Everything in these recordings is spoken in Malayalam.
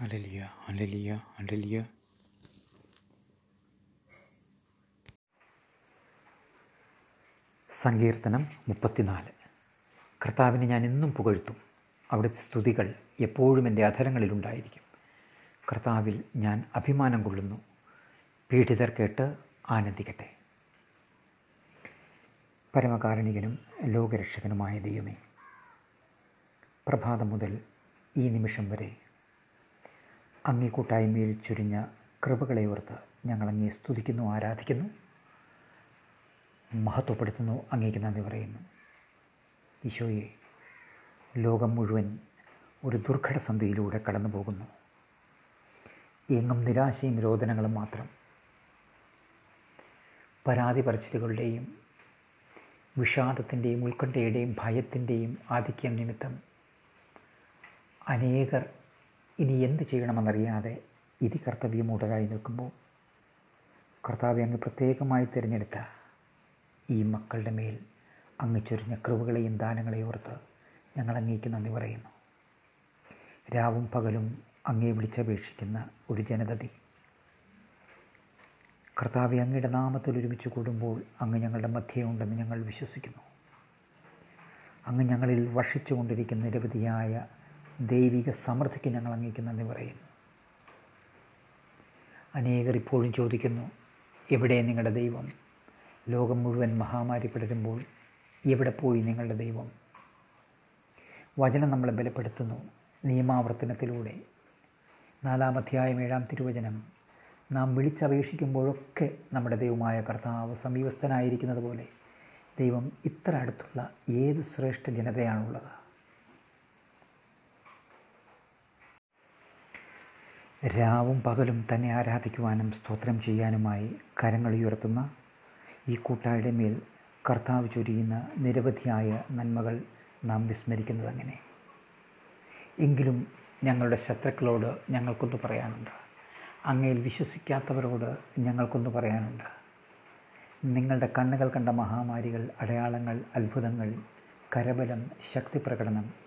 ഹല്ലേലൂയ ഹല്ലേലൂയ ഹല്ലേലൂയ സങ്കീർത്തനം മുപ്പത്തിനാല്. കർത്താവിനെ ഞാൻ എന്നും പുകഴ്ത്തും. അവിടുത്തെ സ്തുതികൾ എപ്പോഴും എന്റെ അധരങ്ങളിലുണ്ടായിരിക്കും. കർത്താവിൽ ഞാൻ അഭിമാനം കൊള്ളുന്നു. പീഡിതർ കേട്ട് ആനന്ദിക്കട്ടെ. പരമകാരുണികനും ലോകരക്ഷകനുമായ ദൈവമേ പ്രഭാതം മുതൽ ഈ നിമിഷം വരെ അങ്ങേ കൂട്ടായ്മയിൽ ചുരിഞ്ഞ കൃപകളെ ഓർത്ത് ഞങ്ങൾ അങ്ങേ സ്തുതിക്കുന്നു ആരാധിക്കുന്നു. മഹത്വപ്പെടുത്തുന്നു അങ്ങേക്ക് നന്ദി പറയുന്നു. ഈശോയെ ലോകം മുഴുവൻ ഒരു ദുർഘട സന്ധിയിലൂടെ കടന്നു പോകുന്നു എങ്ങും നിരാശയും രോദനങ്ങളും മാത്രം. പരാതി പറച്ചിലുകളുടെയും വിഷാദത്തിന്റെയും ഉത്കണ്ഠയുടെയും ഭയത്തിന്റെയും ആധിക്യം നിമിത്തം അനേകർ ഇനി എന്ത് ചെയ്യണമെന്നറിയാതെ ഇതി കർത്തവ്യമൂടരായി നിൽക്കുമ്പോൾ കർത്താവ് അങ്ങ് പ്രത്യേകമായി തിരഞ്ഞെടുത്ത ഈ മക്കളുടെ മേൽ അങ്ങ് ചൊരിഞ്ഞ കൃപകളെയും ദാനങ്ങളെയും ഓർത്ത് ഞങ്ങൾ അങ്ങേക്ക് നന്ദി പറയുന്നു. രാവും പകലും അങ്ങേ വിളിച്ചപേക്ഷിക്കുന്ന ഒരു ജനതതി. കർത്താവെ അങ്ങയുടെ നാമത്തിൽ ഒരുമിച്ച് കൂടുമ്പോൾ അങ്ങ് ഞങ്ങളുടെ മധ്യേ ഉണ്ടെന്ന് ഞങ്ങൾ വിശ്വസിക്കുന്നു. അങ്ങ് ഞങ്ങളിൽ വർഷിച്ചുകൊണ്ടിരിക്കുന്ന നിരവധിയായ ദൈവിക സമൃദ്ധിക്ക് ഞങ്ങൾ അങ്ങേക്ക് നന്ദി പറയുന്നു. അനേകർ ഇപ്പോഴും ചോദിക്കുന്നു എവിടെ നിങ്ങളുടെ ദൈവം? ലോകം മുഴുവൻ മഹാമാരി പിടരുമ്പോൾ എവിടെ പോയി നിങ്ങളുടെ ദൈവം? വചനം നമ്മളെ ബലപ്പെടുത്തുന്നു നിയമാവർത്തനത്തിലൂടെ. നാലാം അധ്യായം ഏഴാം തിരുവചനം നാം വിളിച്ചപേക്ഷിക്കുമ്പോഴൊക്കെ നമ്മുടെ ദൈവമായ കർത്താവ് സമീപസ്ഥനായിരിക്കുന്നത് പോലെ ദൈവം ഇത്ര അടുത്തുള്ള ഏത് ശ്രേഷ്ഠ ജനതയാണുള്ളത്? രാവും പകലും തന്നെ ആരാധിക്കുവാനും സ്തോത്രം ചെയ്യാനുമായി കരങ്ങൾ ഉയർത്തുന്ന ഈ കൂട്ടായുടെ മേൽ കർത്താവ് ചൊരിയുന്ന നിരവധിയായ നന്മകൾ നാം വിസ്മരിക്കുന്നത് അങ്ങനെ. എങ്കിലും ഞങ്ങളുടെ ശത്രുക്കളോട് ഞങ്ങൾക്കൊന്ന് പറയാനുണ്ട്. അങ്ങയിൽ വിശ്വസിക്കാത്തവരോട് ഞങ്ങൾക്കൊന്ന് പറയാനുണ്ട്. നിങ്ങളുടെ കണ്ണുകൾ കണ്ട മഹാമാരികൾ അടയാളങ്ങൾ അത്ഭുതങ്ങൾ കരബലം ശക്തി പ്രകടനം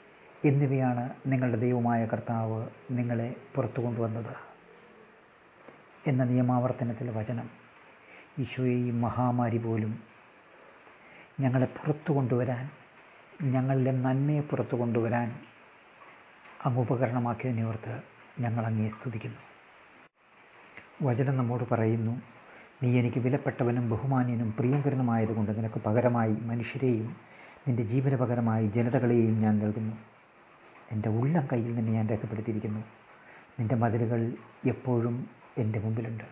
എന്നിവയാണ് നിങ്ങളുടെ ദൈവമായ കർത്താവ് നിങ്ങളെ പുറത്തു കൊണ്ടുവന്നത്. എന്ന നിയമാവർത്തനത്തിലെ വചനം ഈശോയെ ഈ മഹാമാരി പോലും ഞങ്ങളെ പുറത്തു കൊണ്ടുവരാൻ ഞങ്ങളുടെ നന്മയെ പുറത്തു കൊണ്ടുവരാൻ അങ്ങ് ഉപകരണമാക്കിയതിനെ ഓർത്ത് ഞങ്ങൾ അങ്ങേ സ്തുതിക്കുന്നു. വചനം നമ്മോട് പറയുന്നു നീ എനിക്ക് വിലപ്പെട്ടവനും ബഹുമാന്യനും പ്രിയങ്കരനുമായതുകൊണ്ട് നിനക്ക് പകരമായി മനുഷ്യരെയും നിന്റെ ജീവന് പകരമായി ജനതകളെയും ഞാൻ നൽകുന്നു. എന്റെ ഉള്ളം കയ്യിൽ നിന്ന് ഞാൻ രേഖപ്പെടുത്തിയിരിക്കുന്നു. നിന്റെ മതിലുകൾ എപ്പോഴും എന്റെ മുമ്പിലുണ്ട്.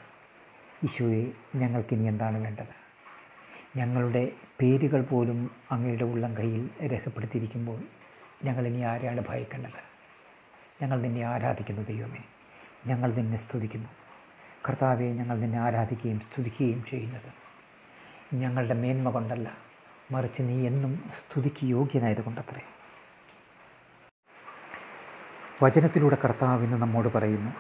ഈശോയെ ഞങ്ങൾക്കിനി എന്താണ് വേണ്ടത്? ഞങ്ങളുടെ പേരുകൾ പോലും അങ്ങയുടെ ഉള്ളം കയ്യിൽ രേഖപ്പെടുത്തിയിരിക്കുമ്പോൾ ഞങ്ങളിനി ആരെയാണ് ഭയക്കേണ്ടത്? ഞങ്ങൾ നിന്നെ ആരാധിക്കുന്നു ദൈവമേ. ഞങ്ങൾ നിന്നെ സ്തുതിക്കുന്നു. കർത്താവെ ഞങ്ങൾ നിന്നെ ആരാധിക്കുകയും സ്തുതിക്കുകയും ചെയ്യുന്നത്. ഞങ്ങളുടെ മേന്മ കൊണ്ടല്ല മറിച്ച് നീ എന്നും സ്തുതിക്ക് യോഗ്യനായത് കൊണ്ടത്രേ. വചനത്തിലൂടെ കർത്താവ് കർത്താവിന് നമ്മോട് പറയുന്നു.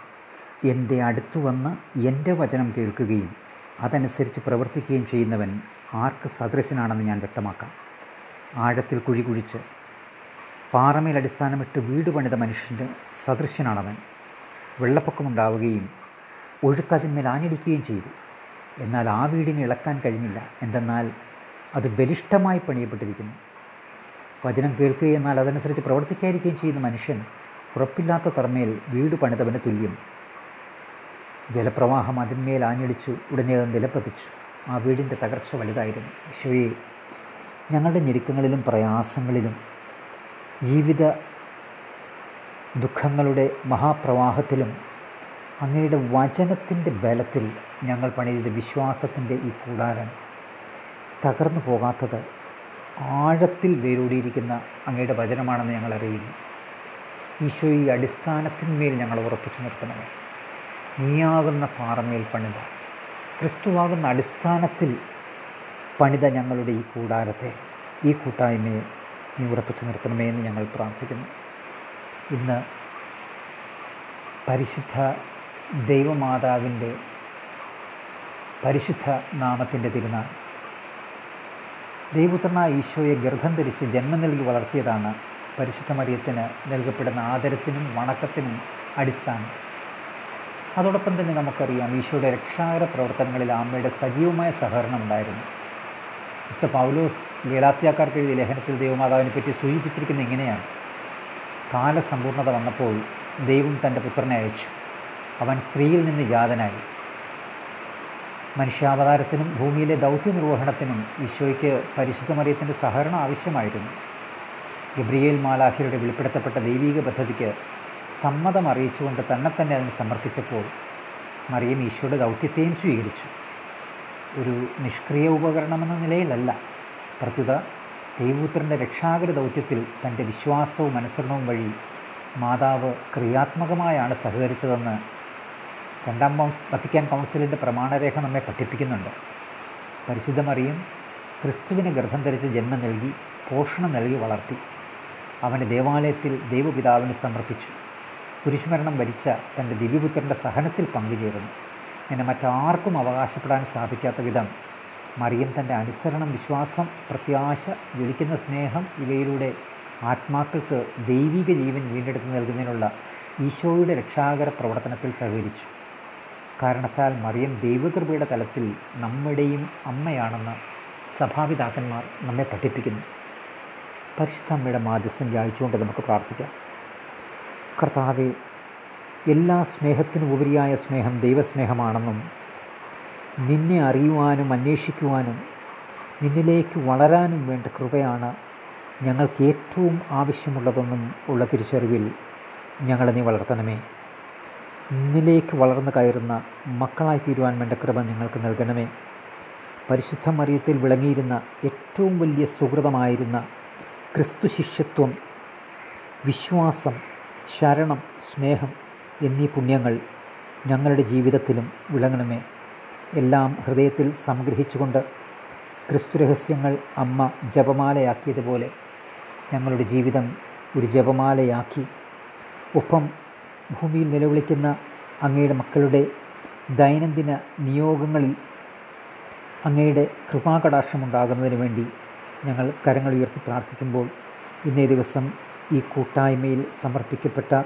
എന്റെ അടുത്തു വന്ന് എന്റെ വചനം കേൾക്കുകയും അതനുസരിച്ച് പ്രവർത്തിക്കുകയും ചെയ്യുന്നവൻ ആർക്ക് സദൃശനാണെന്ന് ഞാൻ വ്യക്തമാക്കാം. ആഴത്തിൽ കുഴി കുഴിച്ച് പാറമേൽ അടിസ്ഥാനമിട്ട് വീട് പണിത മനുഷ്യന്റെ സദൃശ്യനാണവൻ വെള്ളപ്പൊക്കമുണ്ടാവുകയും ഒഴുക്കതിന്മേൽ ആഞ്ഞടിക്കുകയും ചെയ്തു. എന്നാൽ ആ വീടിനെ ഇളക്കാൻ കഴിഞ്ഞില്ല. എന്തെന്നാൽ അത് ബലിഷ്ഠമായി പണിയപ്പെട്ടിരിക്കുന്നു. വചനം കേൾക്കുകയെന്നാൽ അതനുസരിച്ച് പ്രവർത്തിക്കാതിരിക്കുകയും ചെയ്യുന്ന മനുഷ്യൻ ഉറപ്പില്ലാത്ത തറമേൽ വീട് പണിതവന് തുല്യം. ജലപ്രവാഹം അതിന്മേൽ ആഞ്ഞടിച്ചു ഉടനെ അത് നിലപ്പതിച്ചു ആ വീടിന്റെ തകർച്ച വലുതായിരുന്നു. ഈശോയെ ഞങ്ങളുടെ ഞെരുക്കങ്ങളിലും പ്രയാസങ്ങളിലും ജീവിത ദുഃഖങ്ങളുടെ മഹാപ്രവാഹത്തിലും അങ്ങയുടെ വചനത്തിന്റെ ബലത്തിൽ ഞങ്ങൾ പണിത വിശ്വാസത്തിന്റെ ഈ കൂടാരം തകർന്നു പോകാത്തത് ആഴത്തിൽ വേരൂടിയിരിക്കുന്ന അങ്ങയുടെ വചനമാണെന്ന് ഞങ്ങൾ അറിയുന്നു. ഈശോ ഈ അടിസ്ഥാനത്തിന്മേൽ ഞങ്ങൾ ഉറപ്പിച്ചു നിർത്തണമേ. നീയാകുന്ന പാറമേൽ പണിത. ക്രിസ്തുവാകുന്ന അടിസ്ഥാനത്തിൽ പണിത ഞങ്ങളുടെ ഈ കൂടാരത്തെ. ഈ കൂട്ടായ്മയെ നീ ഉറപ്പിച്ചു നിർത്തണമേ എന്ന് ഞങ്ങൾ പ്രാർത്ഥിക്കുന്നു. ഇന്ന് പരിശുദ്ധ ദൈവമാതാവിന്റെ പരിശുദ്ധ നാമത്തിന്റെ തിരുനാൾ. ദൈവപുത്രനായ ഈശോയെ ഗർഭം ധരിച്ച് ജന്മം നൽകി വളർത്തിയതാണ് പരിശുദ്ധ മറിയത്തിന് നൽകപ്പെടുന്ന ആദരത്തിനും വണക്കത്തിനും അടിസ്ഥാനം. അതോടൊപ്പം തന്നെ നമുക്കറിയാം ഈശോയുടെ രക്ഷാകര പ്രവർത്തനങ്ങളിൽ അമ്മയുടെ സജീവമായ സഹകരണം ഉണ്ടായിരുന്നു. മിസ്റ്റർ പൗലോസ് ലീലാത്യാക്കാർക്ക് എഴുതിയ ലേഖനത്തിൽ ദൈവമാതാവിനെ പറ്റി സൂചിപ്പിച്ചിരിക്കുന്ന ഇങ്ങനെയാണ്. കാലസമ്പൂർണത വന്നപ്പോൾ ദൈവം തന്റെ പുത്രനെ അയച്ചു. അവൻ സ്ത്രീയിൽ നിന്ന് ജാതനായി. മനുഷ്യാവതാരത്തിനും ഭൂമിയിലെ ദൗത്യ നിർവഹണത്തിനും ഈശോയ്ക്ക് പരിശുദ്ധ മറിയത്തിന്റെ സഹകരണം ആവശ്യമായിരുന്നു. ഗബ്രിയേൽ മാലാഹിയുടെ വെളിപ്പെടുത്തപ്പെട്ട ദൈവീക പദ്ധതിക്ക് സമ്മതം അറിയിച്ചുകൊണ്ട് തന്നെ തന്നെ അതിന് സമർപ്പിച്ചപ്പോൾ മറിയം ഈശോയുടെ ദൗത്യത്തെയും സ്വീകരിച്ചു. ഒരു നിഷ്ക്രിയ ഉപകരണമെന്ന നിലയിലല്ല. പ്രത്യുത ദൈവപുത്രന്റെ രക്ഷാകര ദൗത്യത്തിൽ തന്റെ വിശ്വാസവും അനുസരണവും വഴി മാതാവ് ക്രിയാത്മകമായാണ് സഹകരിച്ചതെന്ന് രണ്ടാം വത്തിക്കാൻ കൗൺസിലിന്റെ പ്രമാണരേഖ നമ്മെ പഠിപ്പിക്കുന്നുണ്ട്. പരിശുദ്ധമറിയും ക്രിസ്തുവിന് ഗർഭം ധരിച്ച് ജന്മം നൽകി പോഷണം നൽകി വളർത്തി. അവനെ ദേവാലയത്തിൽ ദൈവപിതാവിന് സമർപ്പിച്ചു. കുരിശുമരണം വരിച്ച തന്റെ ദിവ്യപുത്രന്റെ സഹനത്തിൽ പങ്കുചേരുന്നു എന്നെ മറ്റാർക്കും അവകാശപ്പെടാൻ സാധിക്കാത്ത വിധം മറിയം തന്റെ അനുസരണം വിശ്വാസം പ്രത്യാശ ജ്വലിക്കുന്ന സ്നേഹം ഇവയിലൂടെ ആത്മാക്കൾക്ക് ദൈവിക ജീവൻ വീണ്ടെടുത്ത് നൽകുന്നതിനുള്ള ഈശോയുടെ രക്ഷാകര പ്രവർത്തനത്തിൽ സഹകരിച്ചു. കാരണത്താൽ മറിയം ദൈവകൃപയുടെ തലത്തിൽ നമ്മുടെയും അമ്മയാണെന്ന് സഭാപിതാക്കന്മാർ നമ്മെ പഠിപ്പിക്കുന്നു. പരിശുദ്ധ അമ്മയുടെ മാധ്യസ്ഥം ധ്യാനിച്ചുകൊണ്ട് നമുക്ക് പ്രാർത്ഥിക്കാം. കർത്താവെ എല്ലാ സ്നേഹത്തിനും ഉപരിയായ സ്നേഹം ദൈവസ്നേഹമാണെന്നും നിന്നെ അറിയുവാനും അന്വേഷിക്കുവാനും നിന്നിലേക്ക് വളരാനും വേണ്ട കൃപയാണ് ഞങ്ങൾക്ക് ഏറ്റവും ആവശ്യമുള്ളതെന്നും ഉള്ള തിരിച്ചറിവിൽ ഞങ്ങളെ നീ വളർത്തണമേ. നിന്നിലേക്ക് വളർന്നു കയറുന്ന മക്കളായി തീരുവാൻ വേണ്ട കൃപ നിങ്ങൾക്ക് നൽകണമേ. പരിശുദ്ധ മറിയത്തിൽ വിളങ്ങിയിരുന്ന ഏറ്റവും വലിയ സുഹൃതമായിരുന്ന ക്രിസ്തു ശിഷ്യത്വം വിശ്വാസം ശരണം സ്നേഹം എന്നീ പുണ്യങ്ങൾ ഞങ്ങളുടെ ജീവിതത്തിലും വിളങ്ങണമേ. എല്ലാം ഹൃദയത്തിൽ സംഗ്രഹിച്ചുകൊണ്ട് ക്രിസ്തു രഹസ്യങ്ങൾ അമ്മ ജപമാലയാക്കിയതുപോലെ ഞങ്ങളുടെ ജീവിതം ഒരു ജപമാലയാക്കി. ഒപ്പം ഭൂമിയിൽ നിലവിളിക്കുന്ന അങ്ങയുടെ മക്കളുടെ ദൈനംദിന നിയോഗങ്ങളിൽ അങ്ങയുടെ കൃപാകടാക്ഷമുണ്ടാകുന്നതിന് വേണ്ടി ഞങ്ങൾ കരങ്ങൾ ഉയർത്തി പ്രാർത്ഥിക്കുമ്പോൾ ഇന്നേ ദിവസം ഈ കൂട്ടായ്മയിൽ സമർപ്പിക്കപ്പെട്ട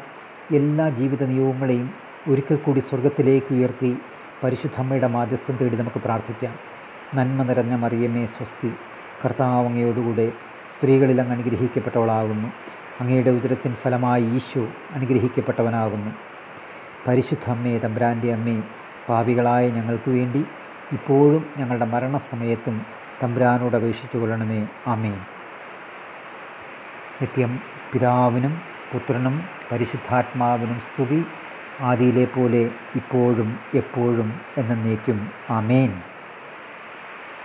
എല്ലാ ജീവിത നിയോഗങ്ങളെയും ഒരിക്കൽ കൂടി സ്വർഗത്തിലേക്ക് ഉയർത്തി പരിശുദ്ധമ്മയുടെ മാധ്യസ്ഥം തേടി നമുക്ക് പ്രാർത്ഥിക്കാം. നന്മ നിറഞ്ഞ മറിയമേ സ്വസ്തി. കർത്താവങ്ങയോടുകൂടെ സ്ത്രീകളിൽ അങ്ങ് അനുഗ്രഹിക്കപ്പെട്ടവളാകുന്നു. അങ്ങയുടെ ഉദരത്തിൻ ഫലമായി ഈശോ അനുഗ്രഹിക്കപ്പെട്ടവനാകുന്നു. പരിശുദ്ധ അമ്മേ തമ്പ്രാന്റെ അമ്മേ പാവികളായ ഞങ്ങൾക്ക് വേണ്ടി ഇപ്പോഴും ഞങ്ങളുടെ മരണസമയത്തും തമ്പ്രാനോട് അപേക്ഷിച്ചു കൊള്ളണമേ. ആമേൻ. നിത്യം പിതാവിനും പുത്രനും പരിശുദ്ധാത്മാവിനും സ്തുതി. ആദിയിലെ പോലെ ഇപ്പോഴും എപ്പോഴും എന്നേക്കും. ആമേൻ.